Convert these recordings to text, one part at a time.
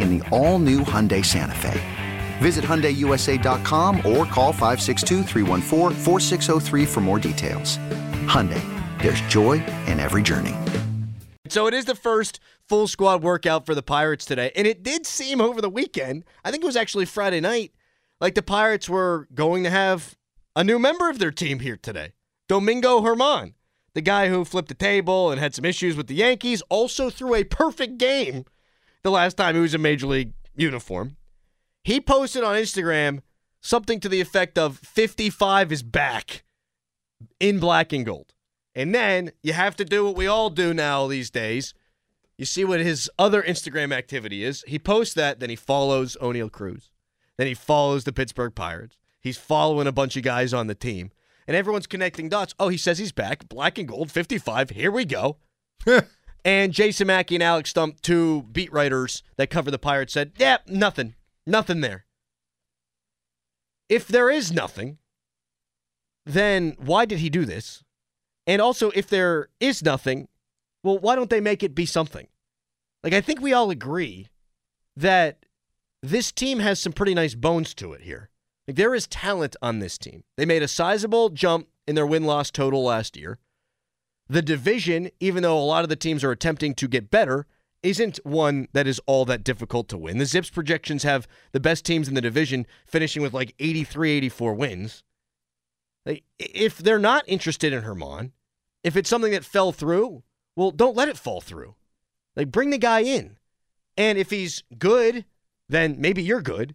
in the all new Hyundai Santa Fe. Visit HyundaiUSA.com or call 562 for more details. Hyundai, there's joy in every journey. So it is the first full squad workout for the Pirates today. And it did seem over the weekend, I think it was actually Friday night, like the Pirates were going to have a new member of their team here today. Domingo Germán, the guy who flipped the table and had some issues with the Yankees, also threw a perfect game the last time he was in Major League uniform. He posted on Instagram something to the effect of 55 is back in black and gold. And then you have to do what we all do now these days. You see what his other Instagram activity is. He posts that, then he follows Oneil Cruz. Then he follows the Pittsburgh Pirates. He's following a bunch of guys on the team. And everyone's connecting dots. Oh, he says he's back. Black and gold, 55. Here we go. and Jason Mackey and Alex Stump, two beat writers that cover the Pirates, said, yeah, nothing. Nothing there. If there is nothing, then why did he do this? And also, if there is nothing, well, why don't they make it be something? Like, I think we all agree that this team has some pretty nice bones to it here. Like, there is talent on this team. They made a sizable jump in their win loss total last year. The division, even though a lot of the teams are attempting to get better, isn't one that is all that difficult to win. The ZiPS projections have the best teams in the division finishing with like 83, 84 wins. If they're not interested in Germán, if it's something that fell through, well, don't let it fall through. Like, bring the guy in. And if he's good, then maybe you're good.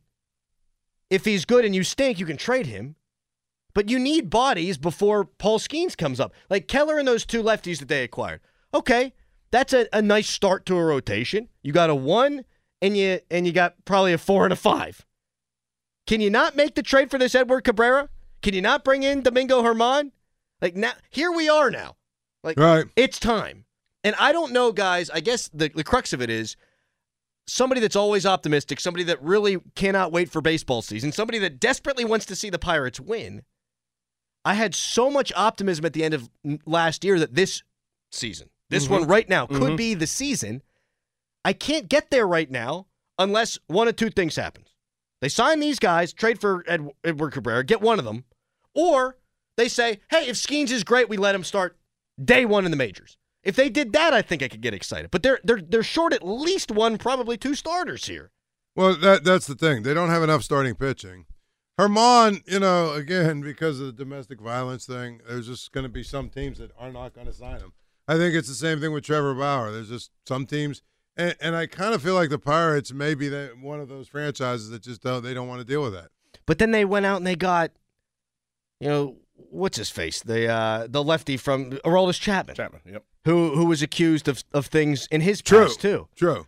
If he's good and you stink, you can trade him. But you need bodies before Paul Skenes comes up. Like Keller and those two lefties that they acquired. Okay, that's a, a nice start to a rotation. You got a one and you and you got probably a four and a five. Can you not make the trade for this Edward Cabrera? Can you not bring in Domingo Germán? Like now here we are now. Like right. it's time. And I don't know, guys. I guess the, the crux of it is somebody that's always optimistic, somebody that really cannot wait for baseball season, somebody that desperately wants to see the Pirates win. I had so much optimism at the end of last year that this season, this mm-hmm. one right now, could mm-hmm. be the season. I can't get there right now unless one of two things happens. They sign these guys, trade for Ed, Edward Cabrera, get one of them, or they say, hey, if Skenes is great, we let him start day one in the majors. If they did that, I think I could get excited. But they're they're they're short at least one, probably two starters here. Well, that that's the thing. They don't have enough starting pitching. Germán, you know, again, because of the domestic violence thing, there's just going to be some teams that are not going to sign him. I think it's the same thing with Trevor Bauer. There's just some teams, and, and I kind of feel like the Pirates may be the, one of those franchises that just don't they don't want to deal with that. But then they went out and they got, you know, what's his face, the uh, the lefty from Aroldis Chapman. Chapman, yep. Who who was accused of, of things in his True. past too. True.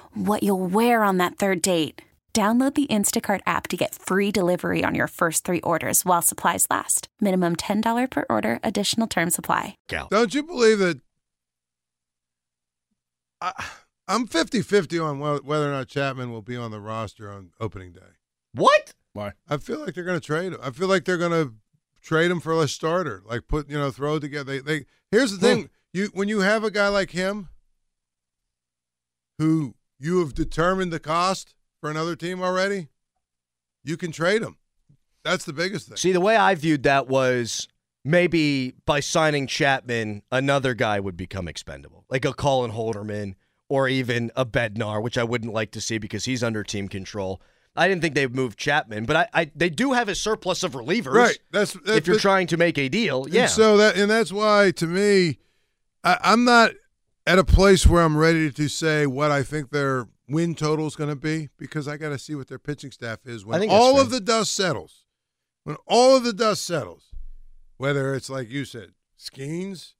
what you'll wear on that third date. Download the Instacart app to get free delivery on your first three orders while supplies last. Minimum $10 per order, additional term supply. Don't you believe that? I, I'm 50 50 on whether or not Chapman will be on the roster on opening day. What? Why? I feel like they're going to trade him. I feel like they're going to trade him for a starter. Like put you know throw it together. They they here's the thing. You when you have a guy like him, who you have determined the cost for another team already, you can trade him. That's the biggest thing. See, the way I viewed that was maybe by signing Chapman, another guy would become expendable, like a Colin Holderman or even a Bednar, which I wouldn't like to see because he's under team control. I didn't think they'd move Chapman, but I, I they do have a surplus of relievers. right. That's, that's if you're trying to make a deal, yeah. so that and that's why to me, I, I'm not at a place where I'm ready to say what I think their win total is going to be because I got to see what their pitching staff is when all fair. of the dust settles. When all of the dust settles, whether it's like you said, Skenes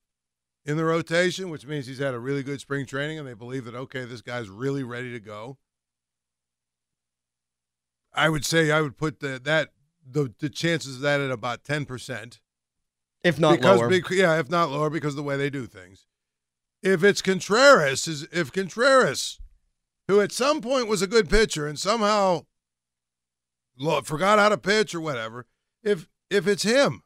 in the rotation, which means he's had a really good spring training and they believe that okay, this guy's really ready to go. I would say I would put the, that the the chances of that at about ten percent if not because lower. bec- yeah, if not lower, because of the way they do things. If it's Contreras, is if Contreras, who at some point was a good pitcher and somehow lo- forgot how to pitch or whatever, if if it's him,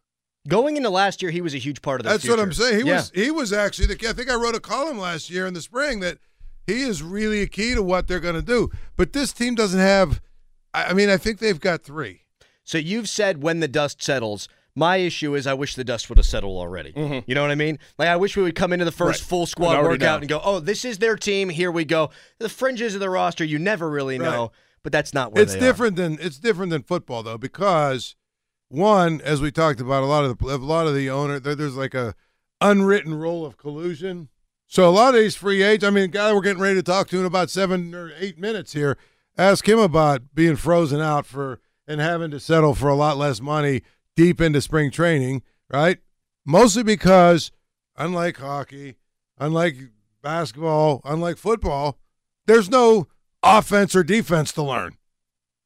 Going into last year, he was a huge part of the that's what I'm saying. He Yeah. was he was actually the. I think I wrote a column last year in the spring that he is really a key to what they're going to do. But this team doesn't have. I mean, I think they've got three. So you've said when the dust settles. My issue is I wish the dust would have settled already. You know what I mean? Like I wish we would come into the first Right. full squad workout know. and go, "Oh, this is their team. Here we go." The fringes of the roster, you never really Right. know, but that's not where it's they are. different than it's different than football though because one as we talked about a lot of the a lot of the owner there, there's like a unwritten rule of collusion so a lot of these free agents i mean guy we're getting ready to talk to in about seven or eight minutes here ask him about being frozen out for and having to settle for a lot less money deep into spring training right mostly because unlike hockey unlike basketball unlike football there's no offense or defense to learn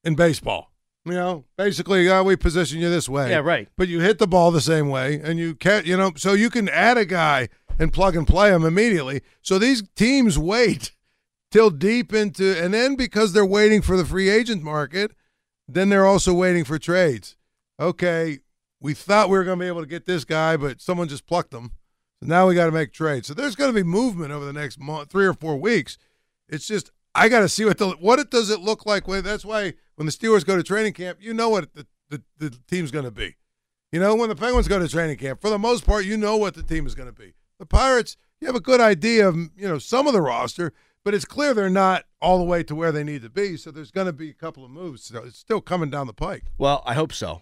in baseball. You know, basically, uh, we position you this way. Yeah, right. But you hit the ball the same way, and you can't, you know, so you can add a guy and plug and play him immediately. So these teams wait till deep into, and then because they're waiting for the free agent market, then they're also waiting for trades. Okay, we thought we were going to be able to get this guy, but someone just plucked him. So now we got to make trades. So there's going to be movement over the next month, three or four weeks. It's just I got to see what the what it does it look like. When that's why when the Steelers go to training camp, you know what the the, the team's going to be. You know when the Penguins go to training camp, for the most part, you know what the team is going to be. The Pirates, you have a good idea of you know some of the roster, but it's clear they're not all the way to where they need to be. So there's going to be a couple of moves. So it's still coming down the pike. Well, I hope so.